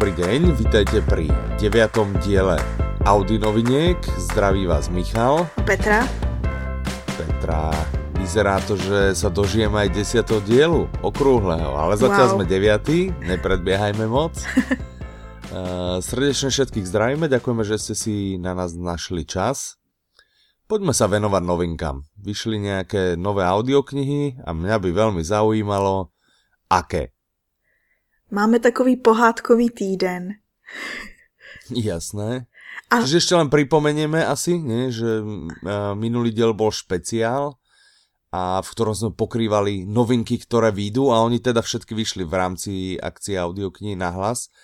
dobrý deň, vítajte pri deviatom diele Audi noviniek. Zdraví vás Michal. Petra. Petra, vyzerá to, že sa dožijeme aj desiatého dielu okrúhleho, ale zatiaľ wow. sme deviatý, nepredbiehajme moc. uh, srdečne všetkých zdravíme, ďakujeme, že ste si na nás našli čas. Poďme sa venovať novinkám. Vyšli nejaké nové audioknihy a mňa by veľmi zaujímalo, aké. Máme takový pohádkový týden. Jasné. A... Čiže ešte len pripomenieme asi, nie? že minulý diel bol špeciál, a v ktorom sme pokrývali novinky, ktoré výjdu a oni teda všetky vyšli v rámci akcie audioknihy na hlas.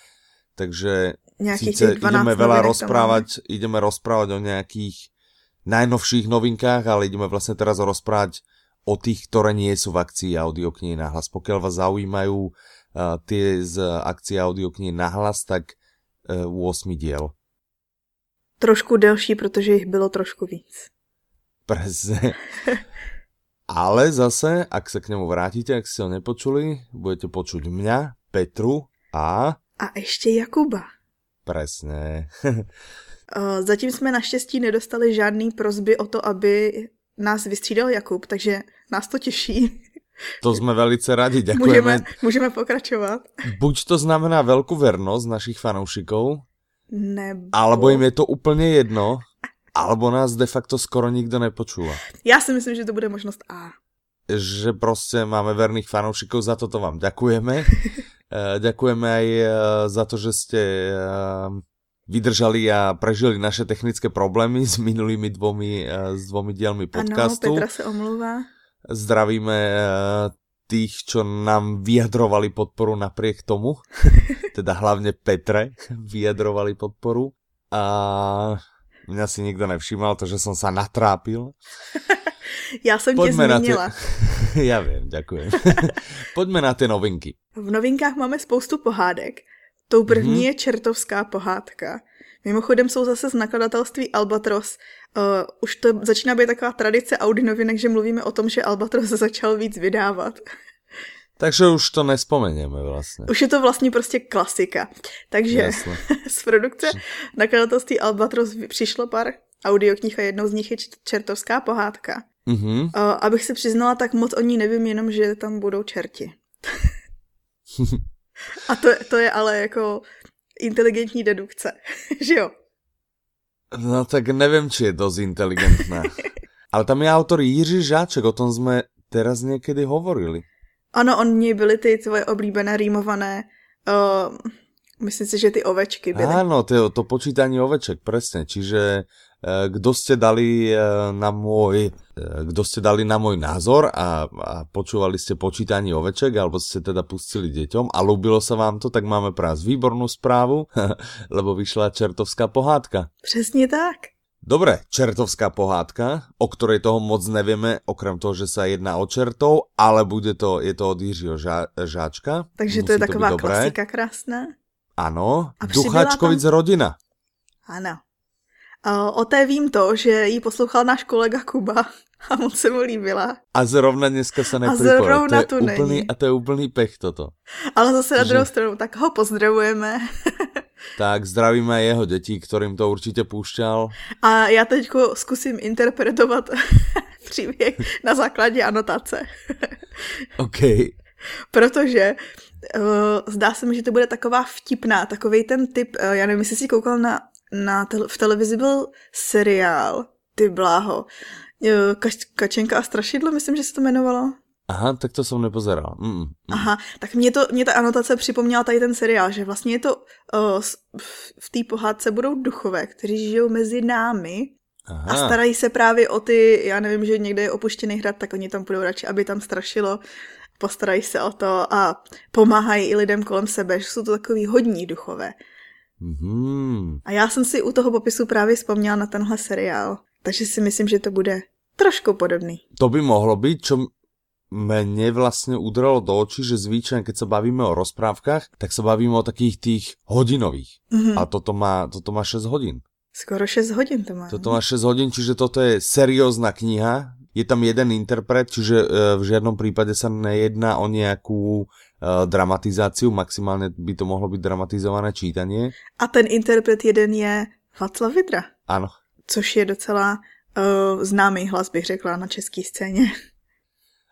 Takže síce ideme veľa rozprávať, ideme rozprávať o nejakých najnovších novinkách, ale ideme vlastne teraz rozprávať o tých, ktoré nie sú v akcii audioknihy na hlas. Pokiaľ vás zaujímajú tie z akcie audioknihy nahlas, tak uh, 8 diel. Trošku delší, protože jich bylo trošku víc. Presne. Ale zase, ak sa k nemu vrátite, ak ste ho nepočuli, budete počuť mňa, Petru a... A ještě Jakuba. Presne. Zatím jsme naštěstí nedostali žádný prozby o to, aby nás vystřídal Jakub, takže nás to těší. To jsme velice rádi, děkujeme. Můžeme, můžeme pokračovat. Buď to znamená velkou vernost našich fanoušiků, nebo... alebo jim je to úplně jedno, alebo nás de facto skoro nikdo nepočúva. Já si myslím, že to bude možnost A. Že prostě máme verných fanoušiků, za to to vám děkujeme. Eh, děkujeme aj eh, za to, že jste eh, vydržali a prežili naše technické problémy s minulými dvomi, s dvomi dielmi podcastu. Ano, Petra se omlouvá. Zdravíme eh, tých, čo nám vyjadrovali podporu napriek tomu. teda hlavne Petre vyjadrovali podporu. A mňa si nikdo nevšímal, to, že som sa natrápil. Já jsem Pojďme tě zmínila. Te... Já vím, děkuji. Pojďme na ty novinky. V novinkách máme spoustu pohádek. Tou první mm-hmm. je čertovská pohádka. Mimochodem jsou zase z nakladatelství Albatros. Uh, už to začíná být taková tradice Audi novinek, že mluvíme o tom, že Albatros začal víc vydávat. Takže už to nespomeneme vlastně. Už je to vlastně prostě klasika. Takže Jasne. z produkce nakladatelství Albatros přišlo pár audioknih a jednou z nich je čertovská pohádka. Mm-hmm. Uh, abych se přiznala, tak moc o ní nevím, jenom že tam budou čerti. a to, to je ale jako inteligentní dedukce, že jo? No tak nevím, či je dost inteligentná. Ale tam je autor Jiří Žáček, o tom jsme teraz někdy hovorili. Ano, on ní byly ty tvoje oblíbené rýmované, uh, myslím si, že ty ovečky byly. Ano, to, to počítání oveček, přesně. Čiže kdo ste dali eh, na môj, eh, kdo ste dali na môj názor a, a počúvali ste počítanie oveček, alebo ste teda pustili deťom a ľúbilo sa vám to, tak máme pre vás výbornú správu, lebo vyšla čertovská pohádka. Přesně tak. Dobre, čertovská pohádka, o ktorej toho moc nevieme, okrem toho, že sa jedná o čertov, ale bude to, je to od Jiřího žá, Žáčka. Takže Musí to je taková klasika krásná. Ano, Ducháčkovic tam... rodina. Ano. O té vím to, že ji poslouchal náš kolega Kuba a moc se mu líbila. A zrovna dneska se nepřipojil. A zrovna to je tu úplný, není. A to je úplný pech toto. Ale zase na druhou že... stranu, tak ho pozdravujeme. tak zdravíme jeho dětí, kterým to určitě púšťal. A já teď zkusím interpretovat příběh na základě anotace. OK. Protože uh, zdá se mi, že to bude taková vtipná, takový ten typ, uh, já nevím, jestli jsi koukal na na tele, v televizi byl seriál, ty bláho, Kač, Kačenka a strašidlo, myslím, že se to jmenovalo. Aha, tak to jsem nepozeral. Mm, mm. Aha, tak mě, to, mě ta anotace připomněla tady ten seriál, že vlastně je to, uh, v té pohádce budou duchové, kteří žijou mezi námi Aha. a starají se právě o ty, já nevím, že někde je opuštěný hrad, tak oni tam půjdou radši, aby tam strašilo, postarají se o to a pomáhají i lidem kolem sebe, že jsou to takový hodní duchové. Mm-hmm. A já jsem si u toho popisu právě vzpomněla na tenhle seriál, takže si myslím, že to bude trošku podobný. To by mohlo být, čo mne vlastně udralo do očí, že zvyčajne, keď se bavíme o rozprávkách, tak se bavíme o takých tých hodinových. Mm-hmm. A toto má, toto má 6 hodin. Skoro 6 hodin to má. Toto má 6 hodin, čiže toto je seriózna kniha, je tam jeden interpret, čiže uh, v žiadnom prípade sa nejedná o nejakú dramatizáciu, maximálne by to mohlo byť dramatizované čítanie. A ten interpret jeden je Václav Vidra. Ano. Což je docela uh, známý hlas, bych řekla, na české scéně.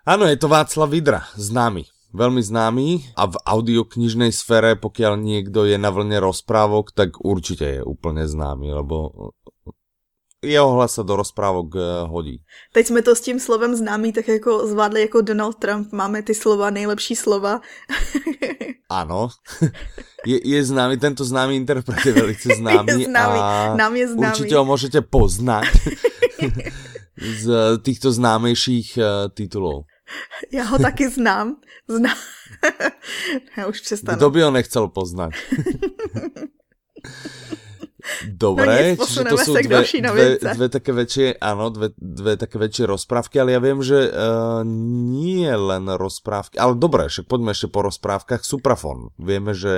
Ano, je to Václav Vidra, známy veľmi známy a v audioknižnej sfére, pokiaľ niekto je na vlne rozprávok, tak určite je úplne známy, lebo jeho hlas sa do rozprávok eh, hodí. Teď jsme to s tím slovem známý tak jako zvládli jako Donald Trump. Máme ty slova, nejlepší slova. Ano. Je, je známý, tento známý interpret je velice známý. Je známý. A Nám je známý. Určitě ho můžete poznat z týchto známějších uh, titulů. Já ho taky znám. Znám. Já už přestanu. Kdo by ho nechcel poznat? Dobre, no čiže to sú dve, dve, dve také väčšie, áno, dve, dve také väčšie rozprávky, ale ja viem, že uh, nie len rozprávky, ale dobré, však poďme ešte po rozprávkach. Suprafon, vieme, že...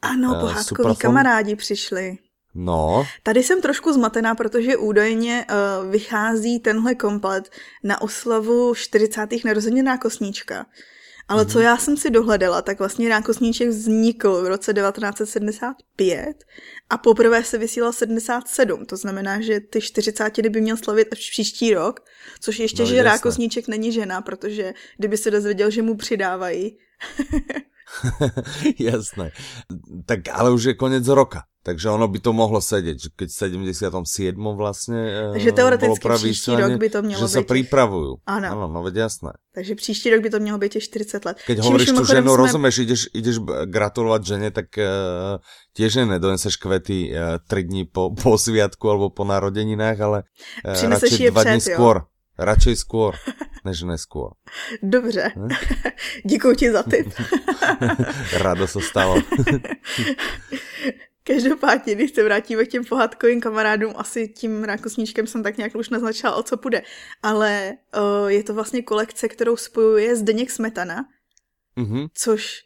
Ano, uh, pohádkoví kamarádi přišli. No. Tady jsem trošku zmatená, protože údajně uh, vychází tenhle komplet na oslavu 40. narozenin kosníčka. Ale co mhm. já jsem si dohledala, tak vlastně Rákosníček vznikl v roce 1975 a poprvé se vysílal 77. To znamená, že ty 40 by měl slavit až příští rok, což ještě, no, že jasné. Rákosníček není žena, protože kdyby se dozvěděl, že mu přidávají. Jasné. Tak ale už je konec roka. Takže ono by to mohlo sedět, že keď v 77. vlastně Takže eh, teoreticky příští rok by to mělo že být. Že se připravují. Ano. Ano, no veď jasné. Takže příští rok by to mělo být těch 40 let. Keď hovoríš tu ženu, jsme... rozumíš, ideš, ideš gratulovat ženě, tak uh, tiež nedoneseš kvety uh, 3 dní po, po sviatku alebo po narodeninách, ale uh, radšej dva dní skôr. Radšej skôr, než neskôr. Dobře. Hm? Děkuji ti za tip. Rado se stalo. Každopádně, když se vrátíme k těm pohádkovým kamarádům, asi tím rákosníčkem jsem tak nějak už naznačila, o co půjde. Ale uh, je to vlastně kolekce, kterou spojuje Zdeněk Smetana, mm-hmm. což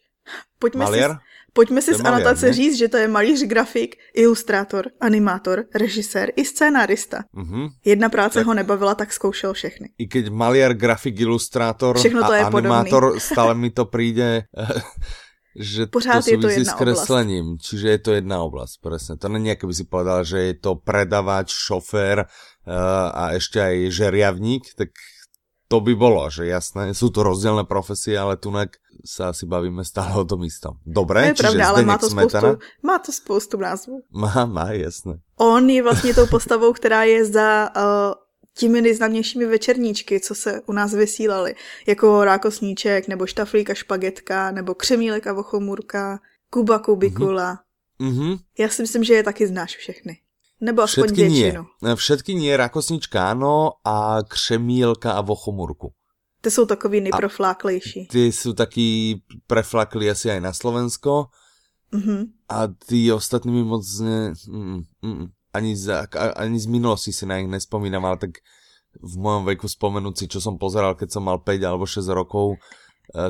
pojďme Maliar? si, pojďme si z anotace říct, že to je malíř, grafik, ilustrátor, animátor, režisér i scénárista. Mm-hmm. Jedna práce tak... ho nebavila, tak zkoušel všechny. I keď maliar, grafik, ilustrátor Všechno to a je animátor, podobný. stále mi to přijde že Pořád to je to jedna s kreslením, oblast. čiže je to jedna oblast, presne. To není, ako by si povedal, že je to predavač, šofér uh, a ešte aj žeriavník, tak to by bolo, že jasné, sú to rozdielne profesie, ale tunak sa asi bavíme stále o tom istom. Dobre, je čiže pravda, ale má to, spoustu, má to spoustu názvů. Má, má, jasné. On je vlastně tou postavou, která je za uh, těmi nejznámějšími večerníčky, co se u nás vysílaly, jako Rákosníček, nebo Štaflík a špagetka, nebo Křemílek a Vochomůrka, Kuba Kubikula. Mm-hmm. Já si myslím, že je taky znáš všechny. Nebo aspoň všetky většinu. Nie. Všetky nie, Rákosnička ano a Křemílka a Vochomůrku. Ty jsou takový nejprofláklejší. Ty jsou taky preflakli asi aj na Slovensko. Mm-hmm. A ty ostatní mi moc ne... Mm, mm, ani z, ani z minulosti si na nich nespomínam, ale tak v mojom veku spomenúť si, čo som pozeral, keď som mal 5 alebo 6 rokov,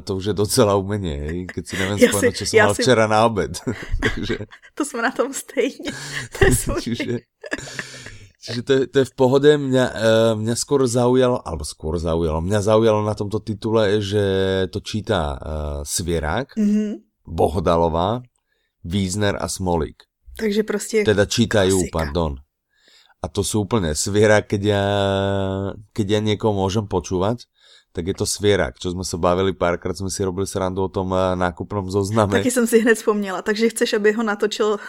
to už je docela umenie, hej? keď si neviem spomenúť, čo som mal si... včera na obed. Takže... To jsme na tom stejně. To je čiže, čiže to, je, to je v pohode. Mňa, e, mňa skôr zaujalo, alebo skôr zaujalo, mňa zaujalo na tomto titule, že to čítá uh, Svierák, mm-hmm. Bohodalová, Wiesner a Smolík. Takže prostě... Teda čítajú, klasika. pardon. A to sú úplne sviera, keď ja, keď ja niekoho môžem počúvať, tak je to svierak, čo jsme se bavili párkrát, jsme si robili srandu o tom eh, nákupnom zozname. Taky jsem si hned vzpomněla, takže chceš, aby ho natočil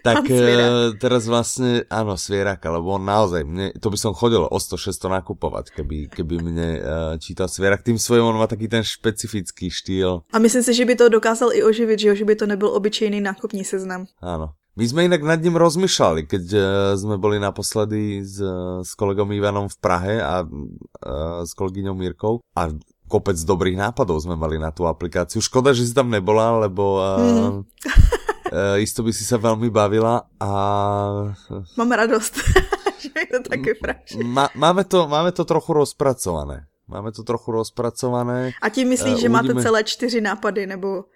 Tak uh, teraz vlastne, áno, Svieraka, lebo on naozaj, mne, to by som chodil o 100-600 nakupovať, keby, keby mne uh, čítal Svierak. Tým svojím on má taký ten špecifický štýl. A myslím si, že by to dokázal i oživit, že, jo? že by to nebyl obyčejný nákupní seznam. Áno. My sme inak nad ním rozmýšľali, keď uh, sme boli naposledy s, s kolegom Ivanom v Prahe a uh, s kolegyňou Mírkou a kopec dobrých nápadov sme mali na tú aplikáciu. Škoda, že si tam nebola, lebo uh, mm. Uh, isto by si sa veľmi bavila a... Mám radost, že je to také frašie. Má, máme, to, máme to trochu rozpracované. Máme to trochu rozpracované. A tím myslíš, uh, že uvidíme... máte celé čtyři nápady, nebo...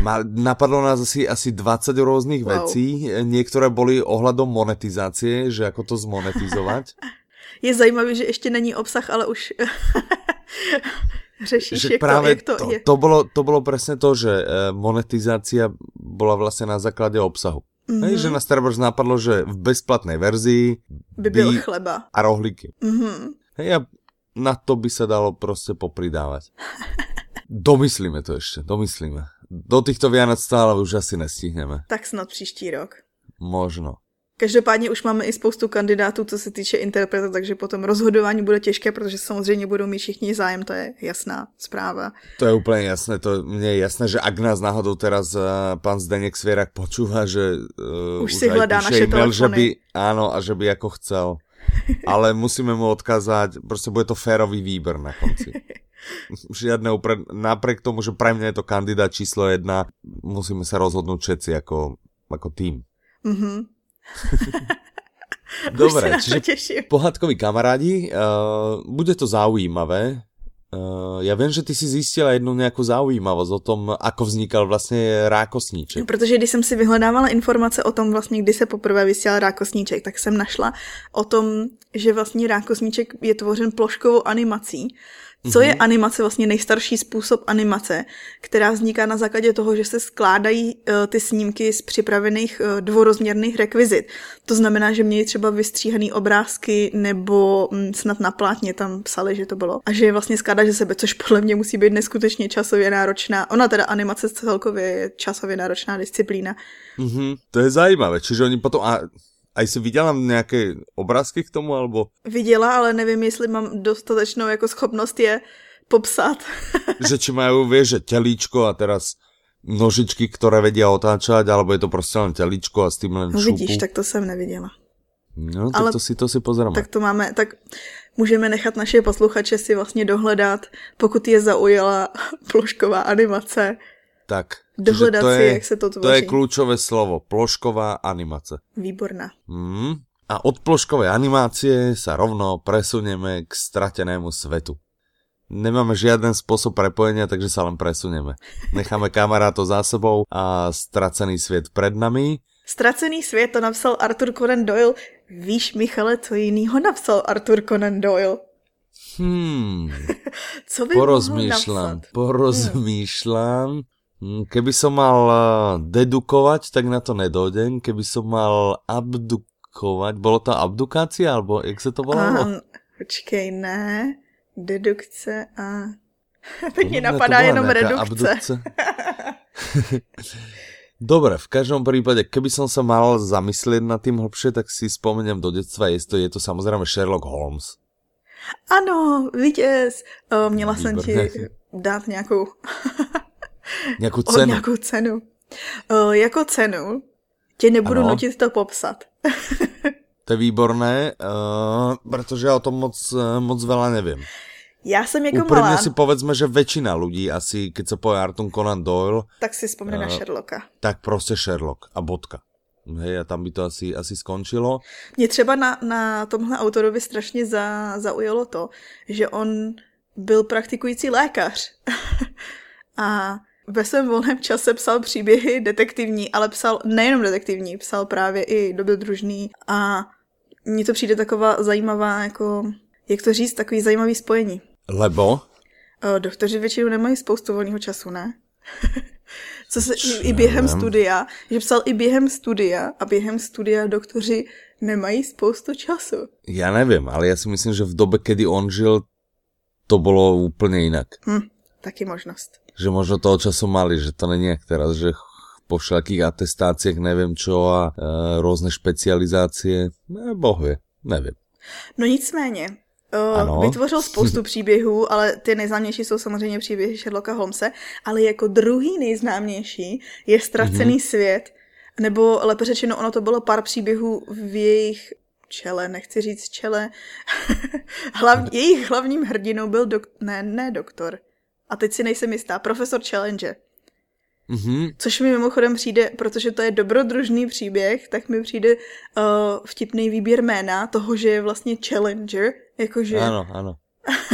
Ma, napadlo nás asi, asi 20 rôznych wow. vecí. Niektoré boli ohľadom monetizácie, že ako to zmonetizovať. je zajímavé, že ještě není obsah, ale už řešíš, že jak, právě to, jak to, to, je. to, bolo, to bolo presne to, že eh, monetizácia bola vlastne na základe obsahu. Mm-hmm. Hej, že na Starburst napadlo, že v bezplatnej verzii by byl chleba. A rohlíky. Mm-hmm. Hej, a na to by sa dalo proste popridávať. Domyslíme to ešte, domyslíme. Do týchto Vianoc stále už asi nestihneme. Tak snad příští rok. Možno. Každopádně už máme i spoustu kandidátů, co se týče interpretace, takže potom rozhodování bude těžké, protože samozřejmě budou mít všichni zájem, to je jasná zpráva. To je úplně jasné, to mně je jasné, že ak nás náhodou teraz uh, pán Zdeněk Svierak počúva, že uh, už, už si hledá naše email, že by, áno, a že by jako chcel. Ale musíme mu odkázať, prostě bude to férový výber na konci. Žiadne upred... napriek tomu, že pre mňa je to kandidát číslo jedna, musíme sa rozhodnúť všetci ako, ako tým. Mm-hmm. Dobre, čiže pohádkoví kamarádi, uh, bude to zaujímavé. Uh, já vím, že ty si zjistila jednu nějakou zaujímavost o tom, ako vznikal vlastně rákosníček. Protože když jsem si vyhledávala informace o tom vlastně, kdy se poprvé vysílal rákosníček, tak jsem našla o tom, že vlastně rákosníček je tvořen ploškovou animací, co je mhm. animace, vlastně nejstarší způsob animace, která vzniká na základě toho, že se skládají uh, ty snímky z připravených uh, dvorozměrných rekvizit. To znamená, že měli třeba vystříhaný obrázky nebo um, snad na plátně tam psali, že to bylo. A že je vlastně skládat ze sebe, což podle mě musí být neskutečně časově náročná. Ona teda animace celkově je časově náročná disciplína. Mm-hmm, to je zajímavé, čiže oni potom... A a jsi viděla nějaké obrázky k tomu, alebo? Viděla, ale nevím, jestli mám dostatečnou jako schopnost je popsat. že či mají, vieš, že telíčko a teraz nožičky, které vedia otáčať, alebo je to prostě len telíčko a s tím len no, vidíš, tak to jsem neviděla. No, tak ale, to si to si pozrieme. Tak to máme, tak můžeme nechat naše posluchače si vlastně dohledat, pokud je zaujala plošková animace, tak. Dohledat to si, je, jak se to tvoří. To je kľúčové slovo. Plošková animace. Výborná. Mm. A od ploškovej animácie sa rovno presunieme k stratenému svetu. Nemáme žiaden spôsob prepojenia, takže sa len presunieme. Necháme kamarátov za sebou a stracený svět před nami. Stracený svět to napsal Arthur Conan Doyle. Víš, Michale, co jinýho napsal Arthur Conan Doyle? Hmm. co by porozmýšľam, porozmýšľam. Hmm. Hm, keby som mal eh, dedukovať, tak na to nedojdem. Keby som mal abdukovať, bolo to abdukácia, alebo jak se to volalo? Um, počkej, ne. Dedukce a... Teď mi napadá jenom redukce. Dobre, v každom prípade, keby som sa mal zamyslieť nad tým hlbšie, tak si spomeniem do detstva, je to, je to samozrejme Sherlock Holmes. Ano, vítěz. Měla Výborné. jsem ti dát nějakou Nějakou cenu. O nějakou cenu. O, jako cenu tě nebudu ano. nutit to popsat. to je výborné, uh, protože já o tom moc, uh, moc veľa nevím. Já jsem jako Úprimně malá... si povedzme, že většina lidí asi, keď se povie Arthur Conan Doyle... Tak si vzpomne uh, na Sherlocka. Tak prostě Sherlock a bodka. Hej, a tam by to asi, asi skončilo. Mě třeba na, na tomhle autorovi strašně za, zaujalo to, že on byl praktikující lékař. a ve svém volném čase psal příběhy detektivní, ale psal nejenom detektivní, psal právě i dobrodružný a mně to přijde taková zajímavá, jako, jak to říct, takový zajímavý spojení. Lebo? O, doktoři většinou nemají spoustu volného času, ne? Co se i, i během studia, že psal i během studia a během studia doktoři nemají spoustu času. Já nevím, ale já si myslím, že v době, kdy on žil, to bylo úplně jinak. Hm, taky možnost že možno toho času mali, že to není jak teraz, že po všelakých atestáciách nevím čo a e, různé špecializácie, ne, boh vie, nevím. No nicméně, Uh, vytvořil spoustu příběhů, ale ty nejznámější jsou samozřejmě příběhy Sherlocka Holmese, ale jako druhý nejznámější je Ztracený mm-hmm. svět, nebo lépe řečeno, ono to bylo pár příběhů v jejich čele, nechci říct čele. Hlav, jejich hlavním hrdinou byl dok... ne, ne doktor a teď si nejsem jistá, profesor Challenger. Mm-hmm. Což mi mimochodem přijde, protože to je dobrodružný příběh, tak mi přijde uh, vtipný výběr jména toho, že je vlastně Challenger, jakože... Ano, ano.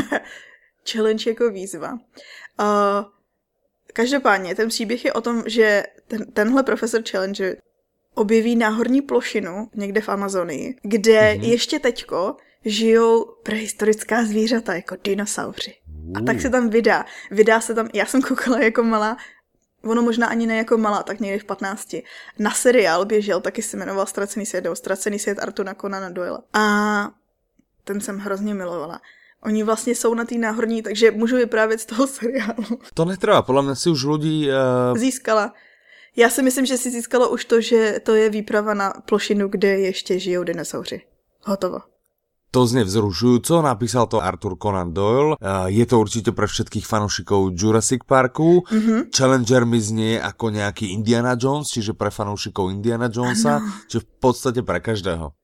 challenge jako výzva. Uh, každopádně, ten příběh je o tom, že ten, tenhle profesor Challenger objeví náhorní plošinu někde v Amazonii, kde mm-hmm. ještě teďko žijou prehistorická zvířata, jako dinosauři. A tak se tam vydá. Vydá se tam, já jsem koukala jako malá, ono možná ani ne jako malá, tak někdy v 15. Na seriál běžel, taky se jmenoval Ztracený svět, nebo Ztracený svět Artuna Conana Doyle. A ten jsem hrozně milovala. Oni vlastně jsou na té náhorní, takže můžu vyprávět z toho seriálu. To netrvá, podle mě si už lidi... Uh... Získala. Já si myslím, že si získalo už to, že to je výprava na plošinu, kde ještě žijou dinosauři. Hotovo. To znie vzrušujúco, napísal to Arthur Conan Doyle. Je to určite pre všetkých fanúšikov Jurassic Parku. Mm-hmm. Challenger mi znie ako nejaký Indiana Jones, čiže pre fanúšikov Indiana Jonesa, ano. čiže v podstate pre každého.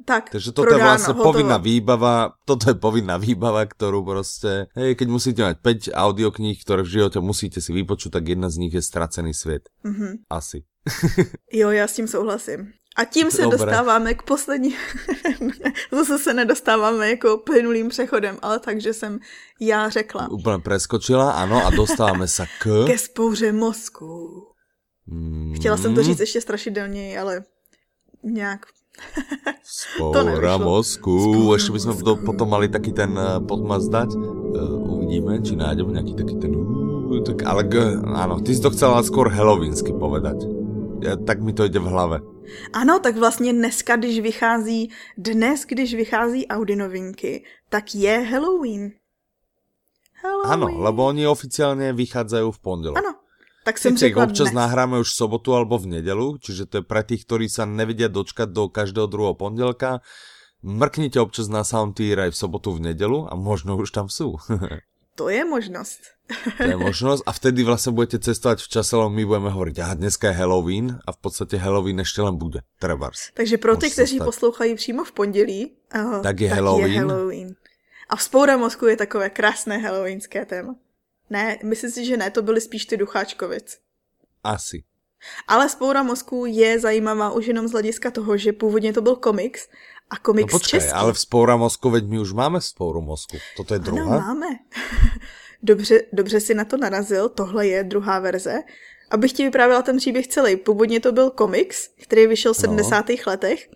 Tak, Takže toto je vlastne hotovo. povinná výbava, toto je povinná výbava, ktorú proste, hej, keď musíte mať 5 audiokníh, ktoré v živote musíte si vypočuť, tak jedna z nich je Stracený svět. Mm-hmm. Asi. jo, já s tím souhlasím. A tím se Dobre. dostáváme k poslední. Zase se nedostáváme jako plynulým přechodem, ale takže jsem já řekla. Úplně preskočila, ano, a dostáváme se k... Ke spouře mozku. Mm. Chtěla jsem to říct ještě strašidelněji, ale nějak Spoura mozku. Ještě bychom to potom mali taky ten uh, podmaz dať. Uh, uvidíme, či nájdeme nějaký taky ten... Uh, tak, ale ano, ty jsi to chcela skôr halloweensky povedať. Ja, tak mi to jde v hlave. Ano, tak vlastně dneska, když vychází, dnes, když vychází Audi novinky, tak je Halloween. Halloween. Ano, lebo oni oficiálně vychádzají v pondělí. Ano, tak jsem řekla občas dnes. nahráme už v sobotu alebo v nedelu, čiže to je pre tých, ktorí sa nevedia dočkať do každého druhého pondelka. Mrknite občas na Soundtier aj v sobotu v nedelu a možno už tam sú. to je možnost. to je možnost a vtedy vlastně budete cestovat v čase, lebo my budeme hovoriť, aha, dneska je Halloween a v podstatě Halloween ještě len bude. Trebars. Takže pro ty, kteří stať. poslouchají přímo v pondělí, aha, tak, je, tak Halloween. je Halloween. A spoura mozku je takové krásné halloweenské téma. Ne, myslím si, že ne, to byly spíš ty ducháčkovic. Asi. Ale spoura mozku je zajímavá už jenom z hlediska toho, že původně to byl komiks a komiks no počkej, český. ale v spoura mozku, veď my už máme spouru mozku. Toto je druhá? Ano, máme. dobře, dobře si na to narazil, tohle je druhá verze. Abych ti vyprávěla ten příběh celý. Původně to byl komiks, který vyšel v 70. No. letech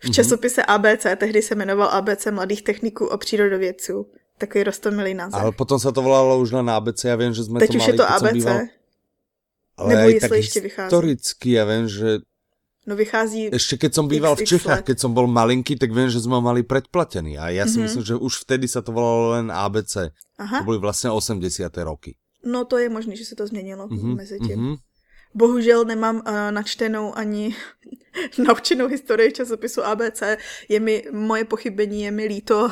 v mhm. časopise ABC, tehdy se jmenoval ABC mladých techniků a přírodovědců. Takový rostomilý název. Ale potom se to volalo už na ABC, já vím, že jsme Teď to už mali, je to ABC. Býval... Ale Nebo jestli ještě vychází. historicky, já vím, že No vychází... Ještě keď som býval v Čechách, keď som bol malinký, tak vím, že jsme mali predplatený. A já si mm -hmm. myslím, že už vtedy se to volalo len ABC. Aha. To byly vlastně 80. roky. No to je možné, že se to změnilo mm -hmm. mezi tím. Mm -hmm. Bohužel nemám uh, načtenou ani naučenou historii časopisu ABC. Je mi, moje pochybení je mi líto.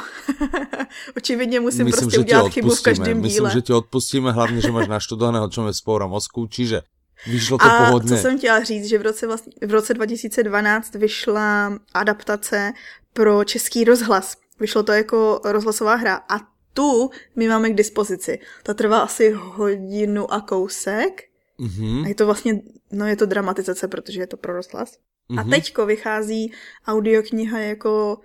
Očividně musím Myslím, prostě udělat chybu v každém díle. Myslím, že ti odpustíme, hlavně, že máš naštudovaného je spoura mozku, čiže vyšlo to A pohodně. co jsem chtěla říct, že v roce, vlastně, v roce 2012 vyšla adaptace pro český rozhlas. Vyšlo to jako rozhlasová hra a tu my máme k dispozici. Ta trvá asi hodinu a kousek Mm-hmm. A je to vlastně, no je to dramatizace, protože je to pro rozhlas. Mm-hmm. A mhm. teďko vychází audiokniha jako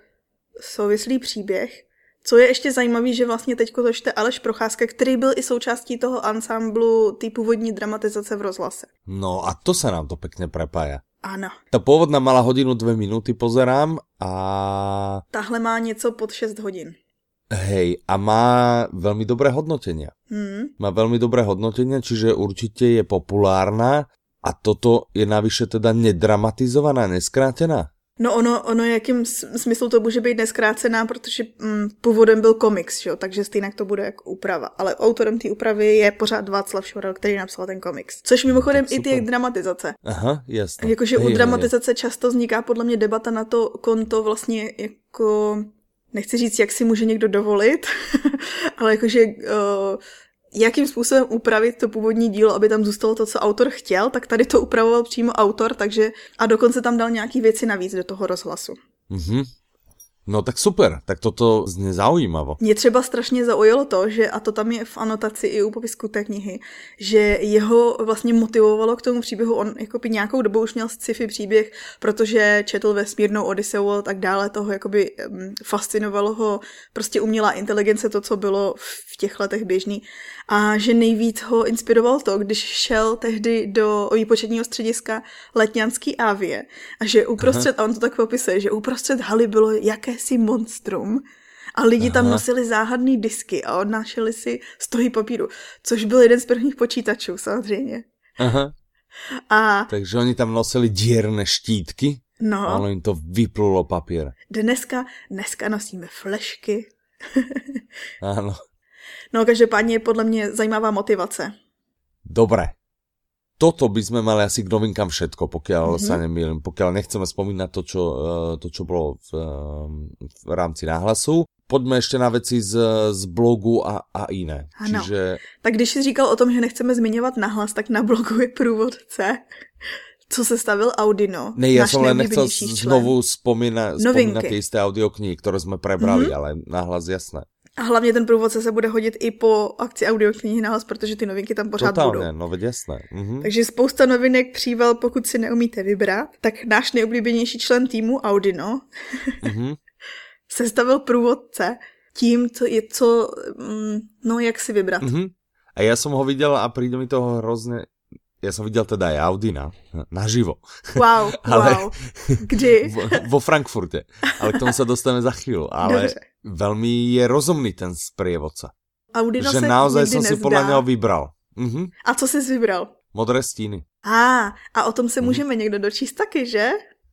souvislý příběh. Co je ještě zajímavé, že vlastně teďko to čte Aleš Procházka, který byl i součástí toho ansámblu té původní dramatizace v rozhlase. No a to se nám to pěkně prepája. Ano. Ta původná mala hodinu, dvě minuty, pozerám a... Tahle má něco pod 6 hodin. Hej, a má veľmi dobré hodnotenia. Hmm. Má veľmi dobré hodnotenia, čiže určite je populárna a toto je navyše teda nedramatizovaná, neskrátená. No ono, ono jakým smyslu to může být neskrácená, protože mm, původem byl komiks, jo, takže stejně to bude jako úprava. Ale autorem té úpravy je pořád Václav Švorel, který napsal ten komiks. Což mimochodem no, i ty dramatizace. Aha, jasně. Jakože u dramatizace hej. často vzniká podle mě debata na to konto vlastně jako nechci říct, jak si může někdo dovolit, ale jakože uh, jakým způsobem upravit to původní dílo, aby tam zůstalo to, co autor chtěl, tak tady to upravoval přímo autor, takže a dokonce tam dal nějaký věci navíc do toho rozhlasu. Mm-hmm. No tak super, tak toto zně zaujímavo. Mě třeba strašně zaujalo to, že, a to tam je v anotaci i u popisku té knihy, že jeho vlastně motivovalo k tomu příběhu, on jakoby nějakou dobu už měl sci-fi příběh, protože četl vesmírnou Odiseu a tak dále, toho jakoby fascinovalo ho prostě umělá inteligence, to, co bylo v těch letech běžný a že nejvíc ho inspiroval to, když šel tehdy do výpočetního střediska Letňanský Avie a že uprostřed, Aha. a on to tak popisuje, že uprostřed haly bylo jaké jakési monstrum a lidi Aha. tam nosili záhadný disky a odnášeli si stohy papíru, což byl jeden z prvních počítačů samozřejmě. Aha. A... Takže oni tam nosili dierne štítky no. a ono jim to vyplulo papír. Dneska, dneska nosíme flešky. Áno. No každopádně je podle mě zajímavá motivace. Dobre. Toto by sme mali asi k novinkám všetko, pokiaľ mm -hmm. sa nemýlim, pokiaľ nechceme spomínať to, čo, eh, to, čo bolo v, eh, v rámci náhlasu. Pojďme ještě na věci z, z blogu a, a jiné. Ano. Čiže... Tak když jsi říkal o tom, že nechceme zmiňovat nahlas, tak na blogu je průvodce co se stavil Audino. Ne, já jsem len nechcel znovu spomínat, spomínat ty jisté audioknihy, které jsme prebrali, mm -hmm. ale nahlas jasné. A hlavně ten průvodce se bude hodit i po akci audioknihy nahlas, protože ty novinky tam pořád Totálně, budou. no jasné. Mm-hmm. Takže spousta novinek příval, pokud si neumíte vybrat, tak náš nejoblíbenější člen týmu Audino mm-hmm. sestavil průvodce tím, co je co, mm, no jak si vybrat. Mm-hmm. A já jsem ho viděl a přijde mi to hrozně ja som videl teda aj Audina naživo. Wow, ale wow. Kdy? vo, vo Frankfurte. Ale k tomu sa dostaneme za chvíľu. Ale Dobře. Veľmi je rozumný ten sprievodca. Audino že se naozaj som si podľa neho vybral. Mhm. A co jsi vybral? Modré stíny. A, a o tom se mhm. můžeme někdo dočíst taky, že?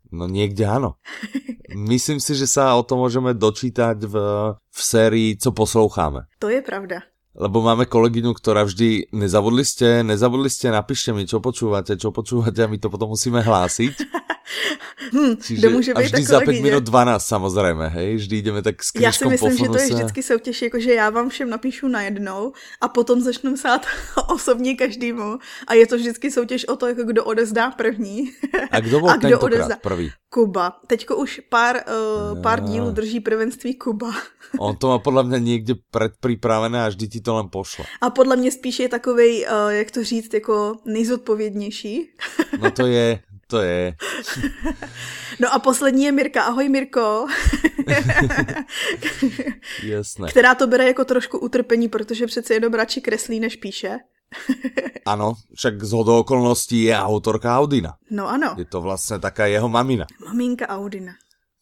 No niekde áno. Myslím si, že sa o tom môžeme dočítať v, v sérii Co posloucháme. To je pravda lebo máme kolegyňu, ktorá vždy, nezabudli ste, nezabudli ste, napíšte mi, čo počúvate, čo počúvate a my to potom musíme hlásiť. Hmm, Čiže, může být a vždy za 5 minut 12 samozřejmě, hej, vždy jdeme tak s Já si myslím, že to je vždycky soutěž, jako že já vám všem napíšu najednou a potom začnu psát osobně každému a je to vždycky soutěž o to, jako kdo odezdá první. A kdo byl a kdo odezdá první? Kuba. Teďko už pár, uh, pár dílů drží prvenství Kuba. On to má podle mě někde předpřipravené a vždy ti to len pošle. A podle mě spíš je takovej, uh, jak to říct, jako nejzodpovědnější. No to je, to je. No a poslední je Mirka. Ahoj Mirko. Jasné. Která to bere jako trošku utrpení, protože přece jenom radši kreslí, než píše. ano, však z hodou okolností je autorka Audina. No ano. Je to vlastně taká jeho mamina. Maminka Audina.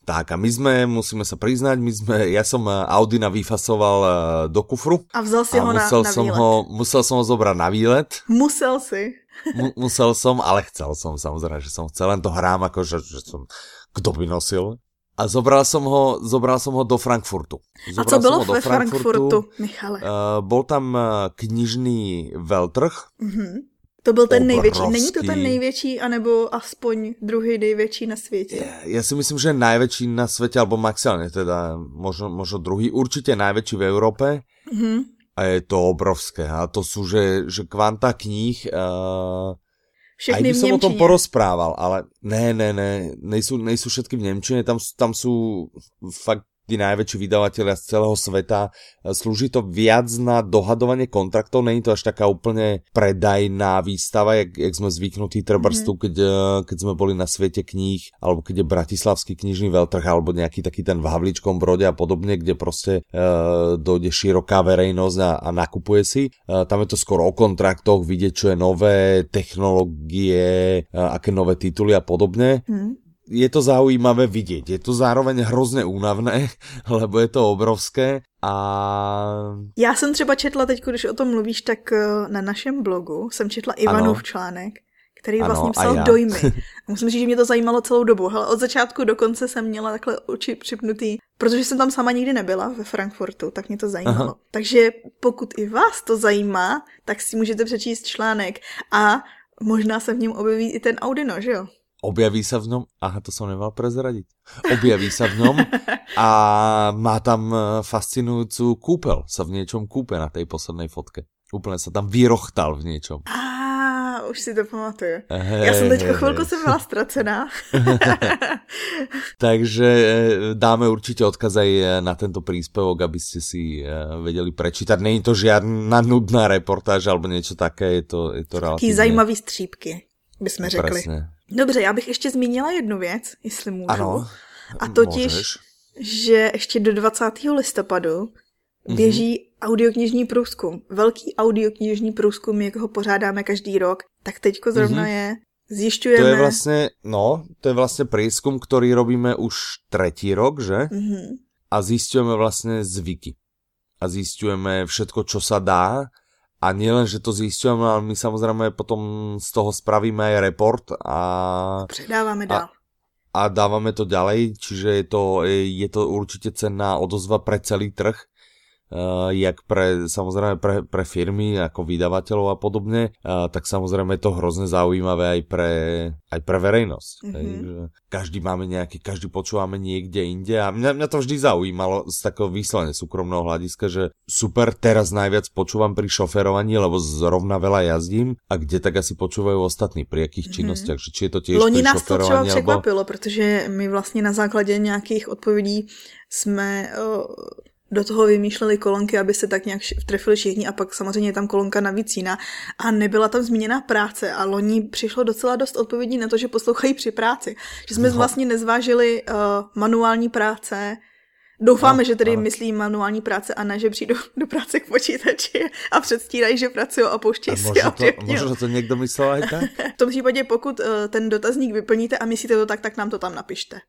Tak a my jsme, musíme se přiznat, my jsme, já jsem Audina vyfasoval eh, do kufru. A vzal si a ho musel na, na som výlet. Ho, musel jsem ho zobrat na výlet. Musel si. Mu, musel som, ale chcel som samozrejme, že som chcel, len to hrám ako, že, že som, kdo by nosil. A zobral som ho, zobral som ho do Frankfurtu. Zobral a co bylo ve Frankfurtu, Frankfurtu Michale? Uh, bol tam uh, knižný veltrh. Mm-hmm. To byl ten Obrovský. největší. Není to ten největší, anebo aspoň druhý největší na světě? Já si myslím, že největší na světě, alebo maximálně teda, možno, možno druhý, určitě největší v Evropě. Mm-hmm a je to obrovské. A to jsou, že, že kvanta knih... Uh, Všechny aj by som o tom porozprával, ale ne, ne, ne, nejsou, nejsou všetky v Němčině, tam, tam jsou fakt tí najväčší vydavatelia z celého sveta. Slúži to viac na dohadovanie kontraktov, není to až taká úplne predajná výstava, jak, jak sme zvyknutí trebárs mm -hmm. keď, eh, keď sme boli na svete kníh, alebo keď je Bratislavský knižný veľtrh, alebo nejaký taký ten v Havličkom brode a podobne, kde proste uh, dojde široká verejnosť a, a nakupuje si. Uh, tam je to skoro o kontraktoch, vidieť, čo je nové, technológie, uh, aké nové tituly a podobne. Mm je to zaujímavé vidět. Je to zároveň hrozně únavné, lebo je to obrovské a... Já jsem třeba četla teď, když o tom mluvíš, tak eh, na našem blogu jsem četla Ivanův ano. článek, který ano, vlastně psal dojmy. Musím říct, že mě to zajímalo celou dobu. Hele, od začátku do konce jsem měla takhle oči připnutý, protože jsem tam sama nikdy nebyla ve Frankfurtu, tak mě to zajímalo. Aha. Takže pokud i vás to zajímá, tak si můžete přečíst článek a možná se v něm objeví i ten Audino, že jo? Objaví sa v ňom, aha, to som nemal prezradiť, objaví sa v ňom a má tam e, fascinujúcu kúpel, sa v niečom kúpe na tej poslednej fotke. Úplne sa tam vyrochtal v niečom. A už si to pamatuju. Hey, Já jsem teďka chvilku jsem byla ztracená. Takže e, dáme určitě odkaz aj e, na tento príspevok, aby ste si vedeli prečítať. Není to žiadna nudná reportáž alebo niečo také, je to, je to relatívne... Taký zajímavý střípky, bychom řekli. Presne. Dobře, já bych ještě zmínila jednu věc, jestli můžu. Ano, A totiž, můžeš. že ještě do 20. listopadu běží mm-hmm. audioknižní průzkum. Velký audioknižní průzkum, jak ho pořádáme každý rok. Tak teďko zrovna mm-hmm. je Zjišťujeme... To je vlastne, no, to je vlastne prieskum, ktorý robíme už tretí rok, že? Mm-hmm. A zistujeme vlastne zvyky. A zistujeme všetko, čo sa dá. A nielen, že to zistujeme, ale my samozrejme potom z toho spravíme aj report a... Předáváme dál. A, a dávame to ďalej, čiže je to, je to určite cenná odozva pre celý trh Uh, jak pre, samozrejme pre, pre firmy ako vydavateľov a podobne, uh, tak samozrejme je to hrozne zaujímavé aj pre, aj pre verejnosť. Mm-hmm. Hej, že každý máme nejaký, každý počúvame niekde inde a mňa, mňa to vždy zaujímalo z takého výsledne súkromného hľadiska, že super, teraz najviac počúvam pri šoferovaní, lebo zrovna veľa jazdím a kde tak asi počúvajú ostatní pri akých mm-hmm. činnostiach, že či je to tiež Loni nás to třeba překvapilo, alebo... protože my vlastně na základě nějakých odpovědí jsme uh, do toho vymýšleli kolonky, aby se tak nějak trefili všichni a pak samozřejmě je tam kolonka navíc jiná a nebyla tam zmíněna práce a loni přišlo docela dost odpovědí na to, že poslouchají při práci. Že jsme no. vlastně nezvážili uh, manuální práce, Doufáme, no, že tedy no. myslí manuální práce a ne, že přijdou do práce k počítači a předstírají, že pracují a pouštějí si. A to, možná to někdo myslel aj tak? v tom případě, pokud uh, ten dotazník vyplníte a myslíte to tak, tak nám to tam napište.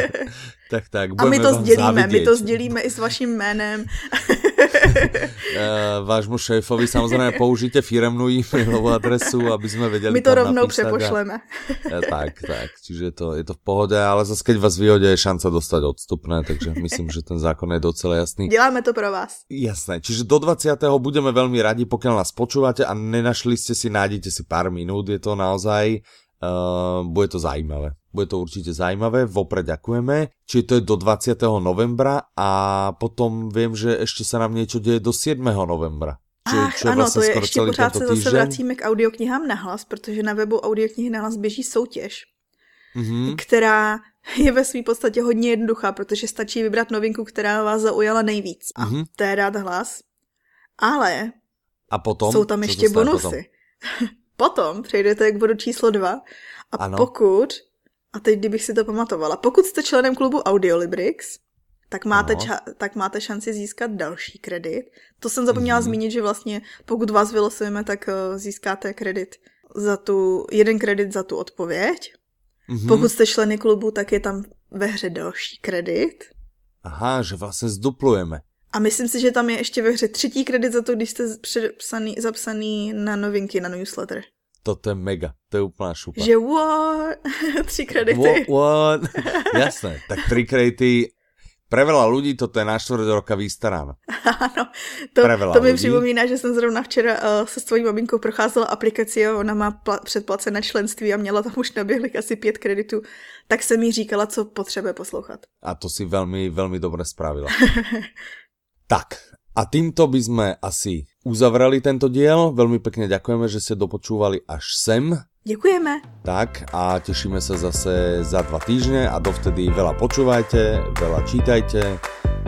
tak, tak. A my to sdělíme, závidět. my to sdělíme i s vaším jménem. uh, vášmu šéfovi samozřejmě použijte firemnou e-mailovou adresu, aby jsme věděli My to rovnou přepošleme. A... tak, tak, čiže je to, je to v pohodě, ale zase keď vás vyhodí, je šance dostat odstupné, takže myslím, že ten zákon je docela jasný. Děláme to pro vás. Jasné, čiže do 20. budeme veľmi radi, pokiaľ nás počúvate a nenašli ste si, nájdete si pár minút, je to naozaj, uh, bude to zajímavé. Bude to určite zajímavé, vopred ďakujeme. Čiže to je do 20. novembra a potom viem, že ešte sa nám niečo deje do 7. novembra. Čo, Ach, čo ano, to je ještě pořád se zase vracíme k audioknihám nahlas, protože na webu audioknihy nahlas běží soutěž, mm-hmm. která je ve své podstatě hodně jednoduchá, protože stačí vybrat novinku, která vás zaujala nejvíc. A mm-hmm. to je rád hlas. Ale a potom, jsou tam ještě bonusy. Potom? potom přejdete k bodu číslo dva a ano. pokud a teď, kdybych si to pamatovala, pokud jste členem klubu Audiolibrix, tak máte, ča- tak máte šanci získat další kredit. To jsem zapomněla mm-hmm. zmínit, že vlastně pokud vás vylosujeme, tak uh, získáte kredit za tu, jeden kredit za tu odpověď. Mm-hmm. Pokud jste členy klubu, tak je tam ve hře další kredit. Aha, že vlastně zduplujeme. A myslím si, že tam je ještě ve hře třetí kredit za to, když jste předpsaný, zapsaný na novinky na newsletter toto je mega, to je úplná šupa. Že what? Tři kredity. What, what? Jasné, tak tři kredity pre veľa ľudí toto je na čtvrt roka výstaráno. Ano, to, to mi připomíná, že jsem zrovna včera uh, se svojí maminkou procházela aplikaci a ona má předplacené členství a měla tam už naběhly asi pět kreditů, tak jsem jí říkala, co potřebuje poslouchat. A to si velmi, velmi dobře spravila. tak, a týmto by sme asi uzavreli tento diel. Veľmi pekne ďakujeme, že ste dopočúvali až sem. Ďakujeme. Tak a tešíme sa zase za dva týždne a dovtedy veľa počúvajte, veľa čítajte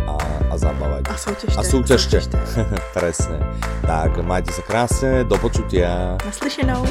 a, a zabávajte. A súťažte. A súťažte. Presne. Tak majte sa krásne, do počutia. Naslyšenou.